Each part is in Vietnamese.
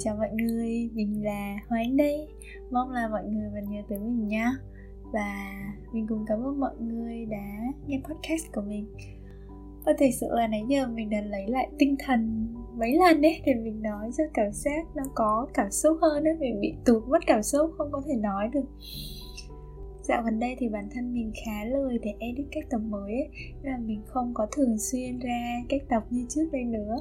Chào mọi người, mình là Hoánh đây. Mong là mọi người vẫn nhớ tới mình nhá. Và mình cũng cảm ơn mọi người đã nghe podcast của mình. Và thực sự là nãy giờ mình đã lấy lại tinh thần mấy lần đấy Để mình nói cho cảm giác nó có cảm xúc hơn đấy Mình bị tụt mất cảm xúc, không có thể nói được. Dạo gần đây thì bản thân mình khá lười để edit các tập mới ấy. Nên là mình không có thường xuyên ra các tập như trước đây nữa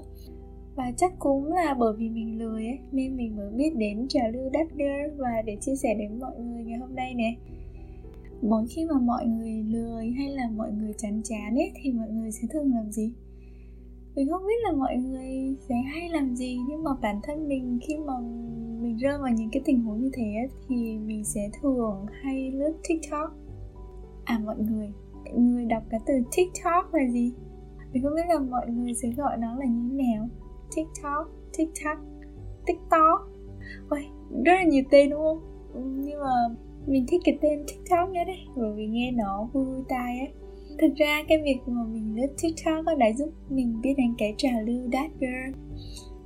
và chắc cũng là bởi vì mình lười ấy, nên mình mới biết đến trào lưu đắt girl và để chia sẻ đến mọi người ngày hôm nay nè. Mỗi khi mà mọi người lười hay là mọi người chán chán ấy, thì mọi người sẽ thường làm gì? Mình không biết là mọi người sẽ hay làm gì, nhưng mà bản thân mình khi mà mình rơi vào những cái tình huống như thế thì mình sẽ thường hay lướt tiktok. À mọi người mọi người đọc cái từ tiktok là gì? Mình không biết là mọi người sẽ gọi nó là như thế nào tiktok tiktok tiktok. Ôi, rất là nhiều tên đúng không? Ừ, nhưng mà mình thích cái tên tiktok nhất đấy bởi vì nghe nó vui tai ấy. Thực ra cái việc mà mình lướt tiktok đã giúp mình biết đến cái trào lưu dad girl.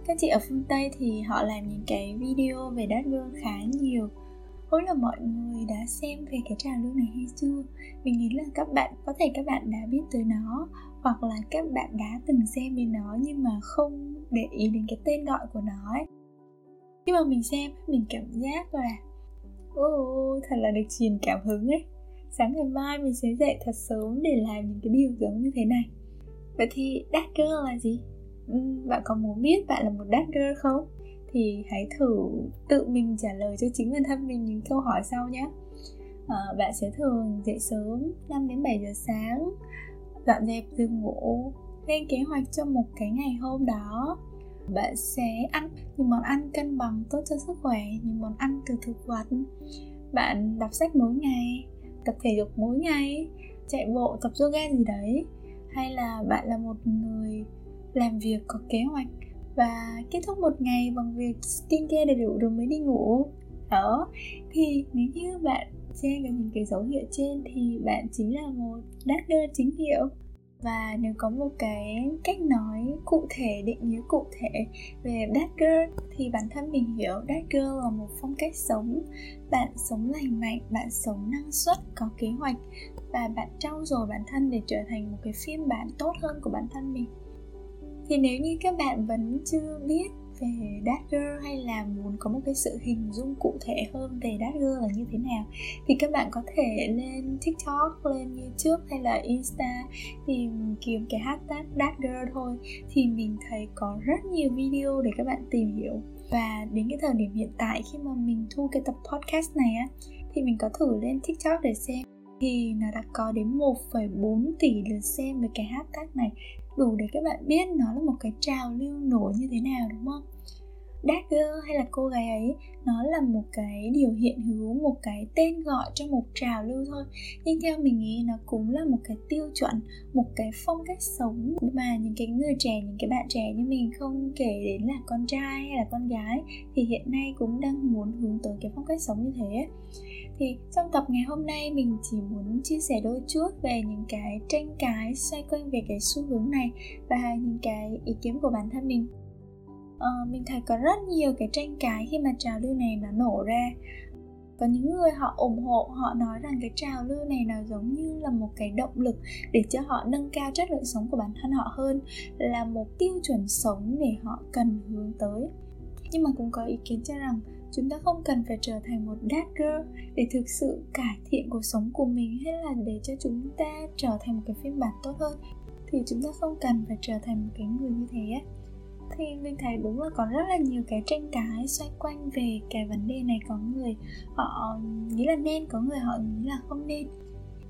Các chị ở phương tây thì họ làm những cái video về dad girl khá nhiều. Không là mọi người đã xem về cái trào lưu này hay chưa? Mình nghĩ là các bạn, có thể các bạn đã biết tới nó hoặc là các bạn đã từng xem về nó nhưng mà không để ý đến cái tên gọi của nó ấy. Khi mà mình xem mình cảm giác là ô thật là được truyền cảm hứng ấy. Sáng ngày mai mình sẽ dậy thật sớm để làm những cái điều giống như thế này. Vậy thì dad girl là gì? Ừ, bạn có muốn biết bạn là một dad girl không? Thì hãy thử tự mình trả lời cho chính bản thân mình những câu hỏi sau nhé. À, bạn sẽ thường dậy sớm 5 đến 7 giờ sáng dọn dẹp giường ngủ, lên kế hoạch cho một cái ngày hôm đó. Bạn sẽ ăn những món ăn cân bằng tốt cho sức khỏe, những món ăn từ thực vật. Bạn đọc sách mỗi ngày, tập thể dục mỗi ngày, chạy bộ, tập yoga gì đấy. Hay là bạn là một người làm việc có kế hoạch và kết thúc một ngày bằng việc skincare đầy đủ rồi mới đi ngủ. Đó, thì nếu như bạn xem những cái dấu hiệu trên thì bạn chính là một đát girl chính hiệu. Và nếu có một cái cách nói cụ thể, định nghĩa cụ thể về that girl thì bản thân mình hiểu that girl là một phong cách sống. Bạn sống lành mạnh, bạn sống năng suất, có kế hoạch và bạn trau dồi bản thân để trở thành một cái phiên bản tốt hơn của bản thân mình. Thì nếu như các bạn vẫn chưa biết về That Girl hay là muốn có một cái sự hình dung cụ thể hơn về That Girl là như thế nào? Thì các bạn có thể lên TikTok, lên YouTube hay là Insta tìm kiếm cái hashtag That Girl thôi. Thì mình thấy có rất nhiều video để các bạn tìm hiểu. Và đến cái thời điểm hiện tại khi mà mình thu cái tập podcast này á thì mình có thử lên TikTok để xem. Thì nó đã có đến 1,4 tỷ lượt xem với cái hashtag này đủ để các bạn biết nó là một cái trào lưu nổi như thế nào, đúng không? That girl hay là cô gái ấy, nó là một cái điều hiện hữu, một cái tên gọi cho một trào lưu thôi. Nhưng theo mình nghĩ, nó cũng là một cái tiêu chuẩn, một cái phong cách sống mà những cái người trẻ, những cái bạn trẻ như mình không kể đến là con trai hay là con gái, thì hiện nay cũng đang muốn hướng tới cái phong cách sống như thế. Thì trong tập ngày hôm nay, mình chỉ muốn chia sẻ đôi chút về những cái tranh cãi xoay quanh về cái xu hướng này và những cái ý kiến của bản thân mình uh, mình thấy có rất nhiều cái tranh cãi khi mà trào lưu này nó nổ ra. Có những người họ ủng hộ họ nói rằng cái trào lưu này nó giống như là một cái động lực để cho họ nâng cao chất lượng sống của bản thân họ hơn là một tiêu chuẩn sống để họ cần hướng tới. Nhưng mà cũng có ý kiến cho rằng chúng ta không cần phải trở thành một dad girl để thực sự cải thiện cuộc sống của mình hay là để cho chúng ta trở thành một cái phiên bản tốt hơn. Thì chúng ta không cần phải trở thành một cái người như thế ấy thì mình thấy đúng là có rất là nhiều cái tranh cãi xoay quanh về cái vấn đề này. Có người họ nghĩ là nên có người họ nghĩ là không nên.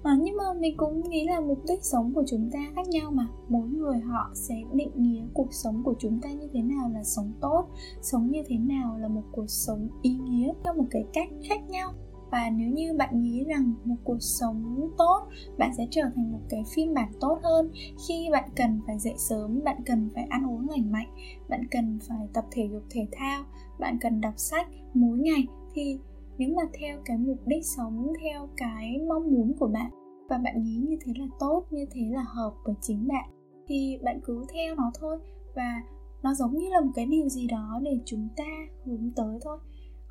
À, nhưng mà mình cũng nghĩ là mục đích sống của chúng ta khác nhau mà. Mỗi người họ sẽ định nghĩa cuộc sống của chúng ta như thế nào là sống tốt sống như thế nào là một cuộc sống ý nghĩa theo một cái cách khác nhau và nếu như bạn nghĩ rằng một cuộc sống tốt, bạn sẽ trở thành một cái phiên bản tốt hơn. Khi bạn cần phải dậy sớm, bạn cần phải ăn uống lành mạnh, bạn cần phải tập thể dục thể thao, bạn cần đọc sách mỗi ngày, thì nếu mà theo cái mục đích sống, theo cái mong muốn của bạn và bạn nghĩ như thế là tốt, như thế là hợp với chính bạn, thì bạn cứ theo nó thôi. Và nó giống như là một cái điều gì đó để chúng ta hướng tới thôi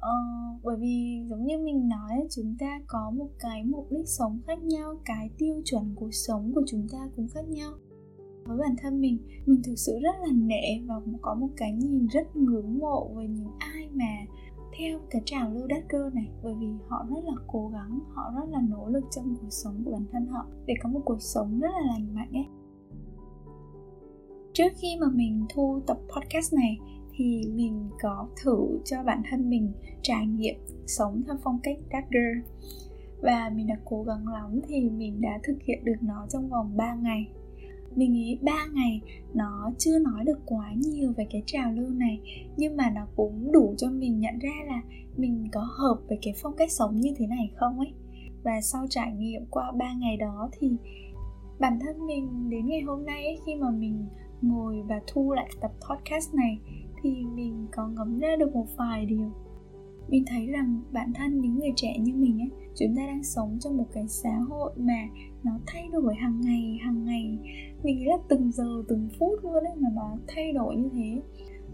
ờ, bởi vì giống như mình nói chúng ta có một cái mục đích sống khác nhau cái tiêu chuẩn cuộc sống của chúng ta cũng khác nhau. Với bản thân mình mình thực sự rất là nể và có một cái nhìn rất ngưỡng mộ với những ai mà theo cái trào lưu đất cơ này. Bởi vì họ rất là cố gắng họ rất là nỗ lực trong cuộc sống của bản thân họ để có một cuộc sống rất là lành mạnh ấy. Trước khi mà mình thu tập podcast này thì mình có thử cho bản thân mình trải nghiệm sống theo phong cách Dagger và mình đã cố gắng lắm thì mình đã thực hiện được nó trong vòng 3 ngày. Mình nghĩ 3 ngày nó chưa nói được quá nhiều về cái trào lưu này nhưng mà nó cũng đủ cho mình nhận ra là mình có hợp với cái phong cách sống như thế này không ấy. Và sau trải nghiệm qua 3 ngày đó thì bản thân mình đến ngày hôm nay ấy, khi mà mình ngồi và thu lại tập podcast này thì mình có ngấm ra được một vài điều. Mình thấy rằng bản thân những người trẻ như mình ấy, chúng ta đang sống trong một cái xã hội mà nó thay đổi hàng ngày hàng ngày. Mình nghĩ là từng giờ, từng phút luôn ấy mà nó thay đổi như thế.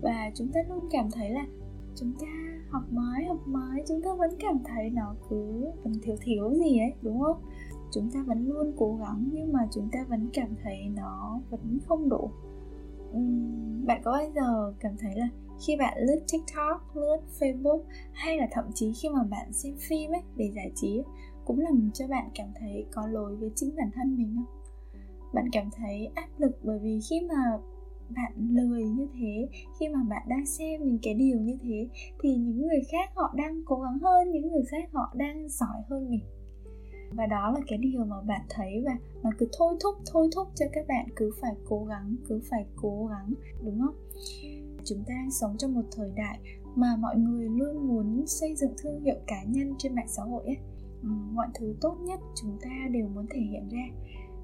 Và chúng ta luôn cảm thấy là chúng ta học mãi học mãi chúng ta vẫn cảm thấy nó cứ vẫn thiếu thiếu gì ấy, đúng không? Chúng ta vẫn luôn cố gắng nhưng mà chúng ta vẫn cảm thấy nó vẫn không đủ bạn có bao giờ cảm thấy là khi bạn lướt tiktok, lướt facebook hay là thậm chí khi mà bạn xem phim ấy để giải trí cũng làm cho bạn cảm thấy có lỗi với chính bản thân mình không? Bạn cảm thấy áp lực bởi vì khi mà bạn lười như thế, khi mà bạn đang xem những cái điều như thế thì những người khác họ đang cố gắng hơn, những người khác họ đang giỏi hơn mình và đó là cái điều mà bạn thấy và nó cứ thôi thúc thôi thúc cho các bạn cứ phải cố gắng, cứ phải cố gắng, đúng không? Chúng ta đang sống trong một thời đại mà mọi người luôn muốn xây dựng thương hiệu cá nhân trên mạng xã hội ấy. Ừ, mọi thứ tốt nhất chúng ta đều muốn thể hiện ra.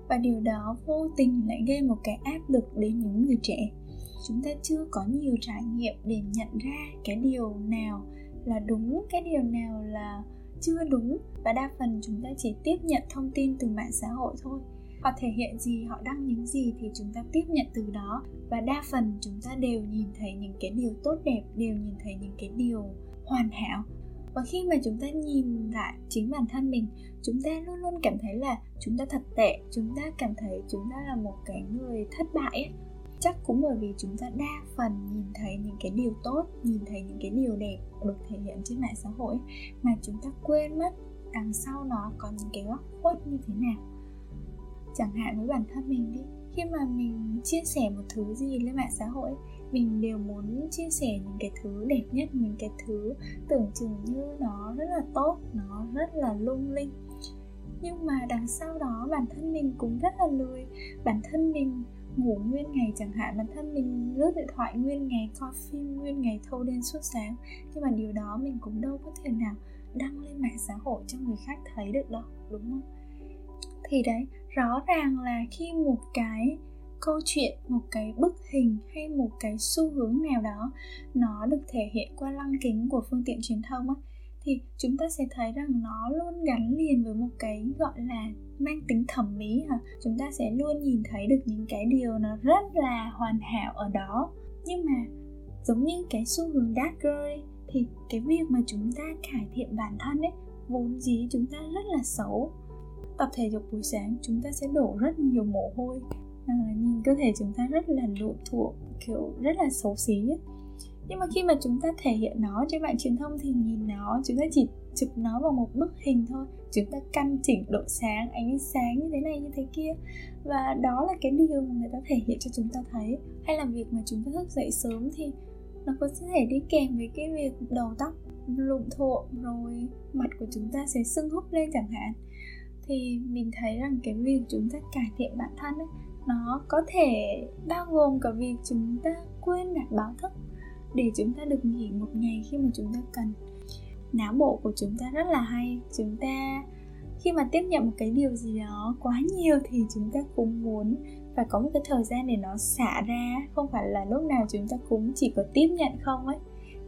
Và điều đó vô tình lại gây một cái áp lực đến những người trẻ. Chúng ta chưa có nhiều trải nghiệm để nhận ra cái điều nào là đúng, cái điều nào là chưa đúng và đa phần chúng ta chỉ tiếp nhận thông tin từ mạng xã hội thôi. Họ thể hiện gì, họ đăng những gì thì chúng ta tiếp nhận từ đó. Và đa phần chúng ta đều nhìn thấy những cái điều tốt đẹp, đều nhìn thấy những cái điều hoàn hảo. Và khi mà chúng ta nhìn lại chính bản thân mình, chúng ta luôn luôn cảm thấy là chúng ta thật tệ, chúng ta cảm thấy chúng ta là một cái người thất bại ấy chắc cũng bởi vì chúng ta đa phần nhìn thấy những cái điều tốt, nhìn thấy những cái điều đẹp được thể hiện trên mạng xã hội mà chúng ta quên mất đằng sau nó có những cái góc khuất như thế nào. Chẳng hạn với bản thân mình đi, khi mà mình chia sẻ một thứ gì lên mạng xã hội mình đều muốn chia sẻ những cái thứ đẹp nhất, những cái thứ tưởng chừng như nó rất là tốt, nó rất là lung linh. Nhưng mà đằng sau đó bản thân mình cũng rất là lười, bản thân mình ngủ nguyên ngày chẳng hạn bản thân mình lướt điện thoại nguyên ngày coi phim nguyên ngày thâu đêm suốt sáng. Nhưng mà điều đó mình cũng đâu có thể nào đăng lên mạng xã hội cho người khác thấy được đâu đúng không? Thì đấy rõ ràng là khi một cái câu chuyện một cái bức hình hay một cái xu hướng nào đó nó được thể hiện qua lăng kính của phương tiện truyền thông ấy, thì chúng ta sẽ thấy rằng nó luôn gắn liền với một cái gọi là mang tính thẩm mỹ hả? Chúng ta sẽ luôn nhìn thấy được những cái điều nó rất là hoàn hảo ở đó. Nhưng mà giống như cái xu hướng dark girl ấy, thì cái việc mà chúng ta cải thiện bản thân ấy vốn dĩ chúng ta rất là xấu. Tập thể dục buổi sáng chúng ta sẽ đổ rất nhiều mồ hôi. À, nhìn cơ thể chúng ta rất là lụa thuộc kiểu rất là xấu xí ấy nhưng mà khi mà chúng ta thể hiện nó trên mạng truyền thông thì nhìn nó, chúng ta chỉ chụp nó vào một bức hình thôi. Chúng ta căn chỉnh độ sáng, ánh sáng như thế này, như thế kia. Và đó là cái điều mà người ta thể hiện cho chúng ta thấy. Hay là việc mà chúng ta thức dậy sớm thì nó có thể đi kèm với cái việc đầu tóc lụm thuộm rồi mặt của chúng ta sẽ sưng húp lên chẳng hạn. Thì mình thấy rằng cái việc chúng ta cải thiện bản thân ấy, nó có thể bao gồm cả việc chúng ta quên đặt báo thức để chúng ta được nghỉ một ngày khi mà chúng ta cần. Não bộ của chúng ta rất là hay. Chúng ta khi mà tiếp nhận một cái điều gì đó quá nhiều thì chúng ta cũng muốn phải có một cái thời gian để nó xả ra. Không phải là lúc nào chúng ta cũng chỉ có tiếp nhận không ấy.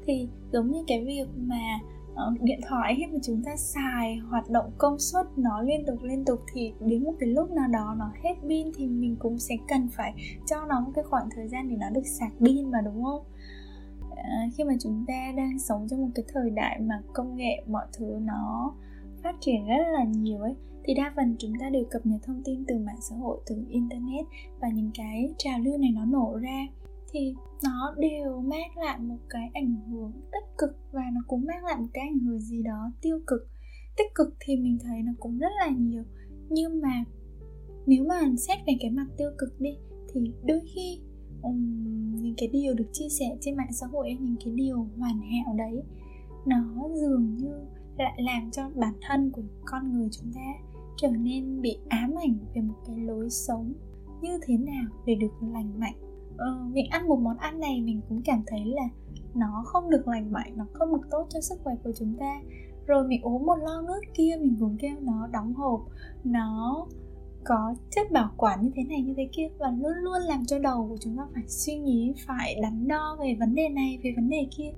Thì giống như cái việc mà ờ, điện thoại khi mà chúng ta xài, hoạt động công suất nó liên tục liên tục thì đến một cái lúc nào đó nó hết pin thì mình cũng sẽ cần phải cho nó một cái khoảng thời gian để nó được sạc pin mà, đúng không? À, khi mà chúng ta đang sống trong một cái thời đại mà công nghệ mọi thứ nó phát triển rất là nhiều ấy thì đa phần chúng ta đều cập nhật thông tin từ mạng xã hội từ internet và những cái trào lưu này nó nổ ra. Thì nó đều mang lại một cái ảnh hưởng tích cực và nó cũng mang lại một cái ảnh hưởng gì đó tiêu cực. Tích cực thì mình thấy nó cũng rất là nhiều nhưng mà nếu mà xét về cái mặt tiêu cực đi thì đôi khi um, những cái điều được chia sẻ trên mạng xã hội những cái điều hoàn hảo đấy nó dường như lại làm cho bản thân của con người chúng ta trở nên bị ám ảnh về một cái lối sống như thế nào để được lành mạnh. Ờ, mình ăn một món ăn này mình cũng cảm thấy là nó không được lành mạnh nó không được tốt cho sức khỏe của chúng ta. Rồi mình uống một lon nước kia mình cũng kêu nó đóng hộp nó có chất bảo quản như thế này như thế kia và luôn luôn làm cho đầu của chúng ta phải suy nghĩ phải đắn đo về vấn đề này về vấn đề kia.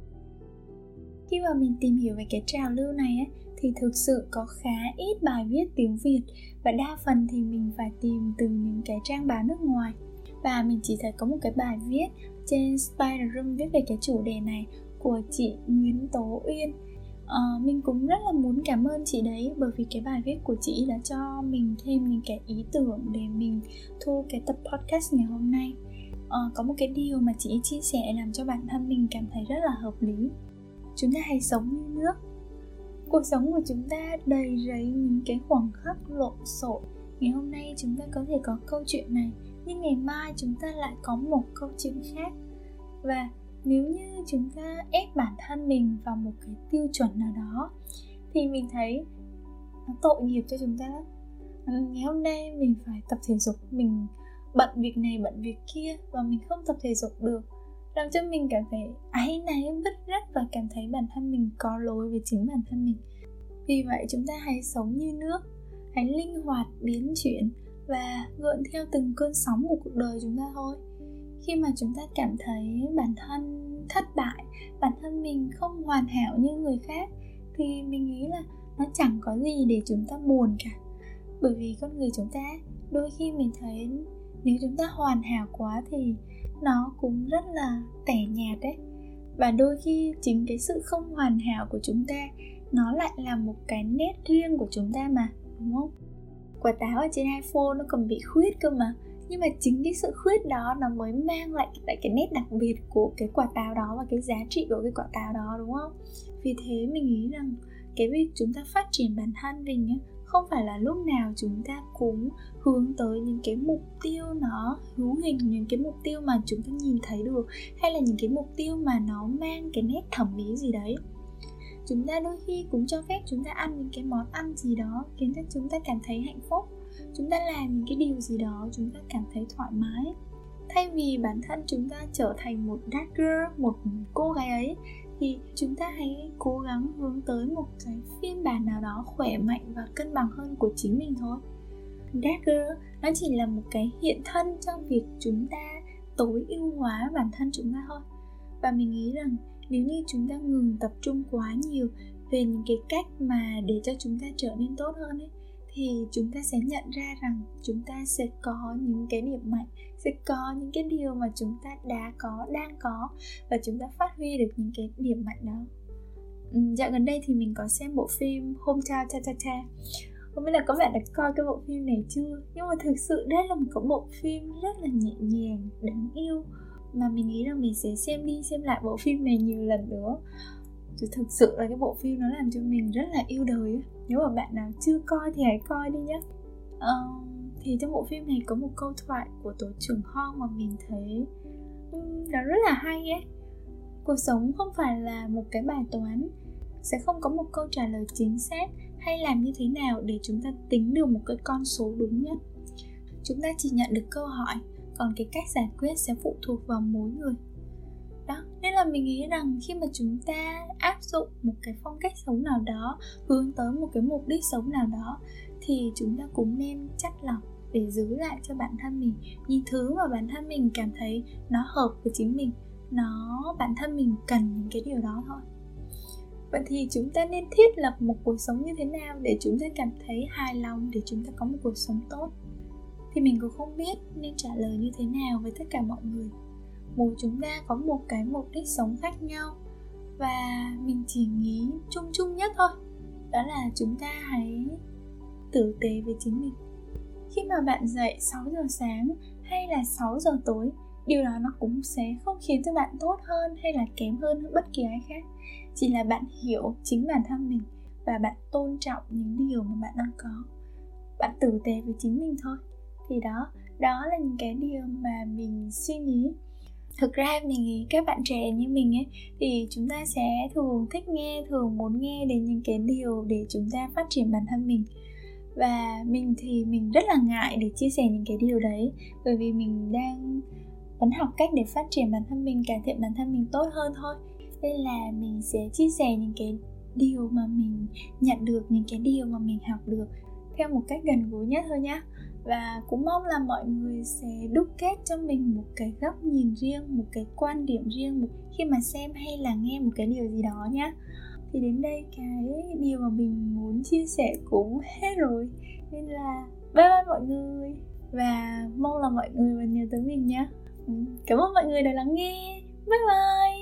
Khi mà mình tìm hiểu về cái trào lưu này ấy, thì thực sự có khá ít bài viết tiếng Việt và đa phần thì mình phải tìm từ những cái trang báo nước ngoài. Và mình chỉ thấy có một cái bài viết trên Spider Room viết về cái chủ đề này của chị Nguyễn Tố Uyên uh, mình cũng rất là muốn cảm ơn chị đấy bởi vì cái bài viết của chị đã cho mình thêm những cái ý tưởng để mình thu cái tập podcast ngày hôm nay. Uh, có một cái điều mà chị chia sẻ làm cho bản thân mình cảm thấy rất là hợp lý. Chúng ta hãy sống như nước. Cuộc sống của chúng ta đầy rẫy những cái khoảng khắc lộn xộn. Ngày hôm nay chúng ta có thể có câu chuyện này nhưng ngày mai chúng ta lại có một câu chuyện khác. Và nếu như chúng ta ép bản thân mình vào một cái tiêu chuẩn nào đó, thì mình thấy nó tội nghiệp cho chúng ta lắm. Ngày hôm nay mình phải tập thể dục, mình bận việc này, bận việc kia, và mình không tập thể dục được. Làm cho mình cảm thấy áy náy, bứt rứt và cảm thấy bản thân mình có lỗi với chính bản thân mình. Vì vậy chúng ta hãy sống như nước, hãy linh hoạt biến chuyển và gợn theo từng cơn sóng của cuộc đời chúng ta thôi khi mà chúng ta cảm thấy bản thân thất bại, bản thân mình không hoàn hảo như người khác, thì mình nghĩ là nó chẳng có gì để chúng ta buồn cả. Bởi vì con người chúng ta, đôi khi mình thấy nếu chúng ta hoàn hảo quá thì nó cũng rất là tẻ nhạt đấy. Và đôi khi chính cái sự không hoàn hảo của chúng ta, nó lại là một cái nét riêng của chúng ta mà, đúng không? Quả táo ở trên iphone nó còn bị khuyết cơ mà nhưng mà chính cái sự khuyết đó nó mới mang lại lại cái nét đặc biệt của cái quả táo đó và cái giá trị của cái quả táo đó đúng không? Vì thế mình nghĩ rằng cái việc chúng ta phát triển bản thân mình ấy, không phải là lúc nào chúng ta cũng hướng tới những cái mục tiêu nó hữu hình những cái mục tiêu mà chúng ta nhìn thấy được hay là những cái mục tiêu mà nó mang cái nét thẩm mỹ gì đấy. Chúng ta đôi khi cũng cho phép chúng ta ăn những cái món ăn gì đó khiến cho chúng ta cảm thấy hạnh phúc chúng ta làm những cái điều gì đó, chúng ta cảm thấy thoải mái. Thay vì bản thân chúng ta trở thành một dark girl một cô gái ấy, thì chúng ta hãy cố gắng hướng tới một cái phiên bản nào đó khỏe mạnh và cân bằng hơn của chính mình thôi. Dark girl nó chỉ là một cái hiện thân trong việc chúng ta tối ưu hóa bản thân chúng ta thôi. Và mình nghĩ rằng nếu như chúng ta ngừng tập trung quá nhiều về những cái cách mà để cho chúng ta trở nên tốt hơn ấy thì chúng ta sẽ nhận ra rằng chúng ta sẽ có những cái điểm mạnh, sẽ có những cái điều mà chúng ta đã có, đang có và chúng ta phát huy được những cái điểm mạnh đó. Ừ, dạo gần đây thì mình có xem bộ phim Hometown Cha Cha Cha. Không biết là có bạn đã coi cái bộ phim này chưa? Nhưng mà thực sự đây là một cái bộ phim rất là nhẹ nhàng, đáng yêu. Mà mình nghĩ rằng mình sẽ xem đi xem lại bộ phim này nhiều lần nữa. Chứ thực sự là cái bộ phim nó làm cho mình rất là yêu đời nếu mà bạn nào chưa coi thì hãy coi đi nhé uh, ờ, thì trong bộ phim này có một câu thoại của tổ trưởng Hong mà mình thấy um, nó rất là hay ấy. Cuộc sống không phải là một cái bài toán sẽ không có một câu trả lời chính xác hay làm như thế nào để chúng ta tính được một cái con số đúng nhất. Chúng ta chỉ nhận được câu hỏi còn cái cách giải quyết sẽ phụ thuộc vào mỗi người đó. Nên là mình nghĩ rằng khi mà chúng ta áp dụng một cái phong cách sống nào đó, hướng tới một cái mục đích sống nào đó, thì chúng ta cũng nên chắc lọc để giữ lại cho bản thân mình. Những thứ mà bản thân mình cảm thấy nó hợp với chính mình, nó, bản thân mình cần những cái điều đó thôi. Vậy thì chúng ta nên thiết lập một cuộc sống như thế nào để chúng ta cảm thấy hài lòng, để chúng ta có một cuộc sống tốt? Thì mình cũng không biết nên trả lời như thế nào với tất cả mọi người mỗi chúng ta có một cái mục đích sống khác nhau. Và mình chỉ nghĩ chung chung nhất thôi. Đó là chúng ta hãy tử tế với chính mình. Khi mà bạn dậy 6 giờ sáng hay là 6 giờ tối, điều đó nó cũng sẽ không khiến cho bạn tốt hơn hay là kém hơn bất kỳ ai khác. Chỉ là bạn hiểu chính bản thân mình và bạn tôn trọng những điều mà bạn đang có. Bạn tử tế với chính mình thôi. Thì đó đó là những cái điều mà mình suy nghĩ thực ra mình nghĩ các bạn trẻ như mình ấy, thì chúng ta sẽ thường thích nghe, thường muốn nghe đến những cái điều để chúng ta phát triển bản thân mình. Và mình thì mình rất là ngại để chia sẻ những cái điều đấy, bởi vì mình đang vẫn học cách để phát triển bản thân mình, cải thiện bản thân mình tốt hơn thôi. Nên là mình sẽ chia sẻ những cái điều mà mình nhận được, những cái điều mà mình học được theo một cách gần gũi nhất thôi nhé và cũng mong là mọi người sẽ đúc kết cho mình một cái góc nhìn riêng, một cái quan điểm riêng, một khi mà xem hay là nghe một cái điều gì đó nhé thì đến đây cái điều mà mình muốn chia sẻ cũng hết rồi. Nên là bye bye mọi người. Và mong là mọi người vẫn nhớ tới mình nhé ừ, cảm ơn mọi người đã lắng nghe. Bye bye.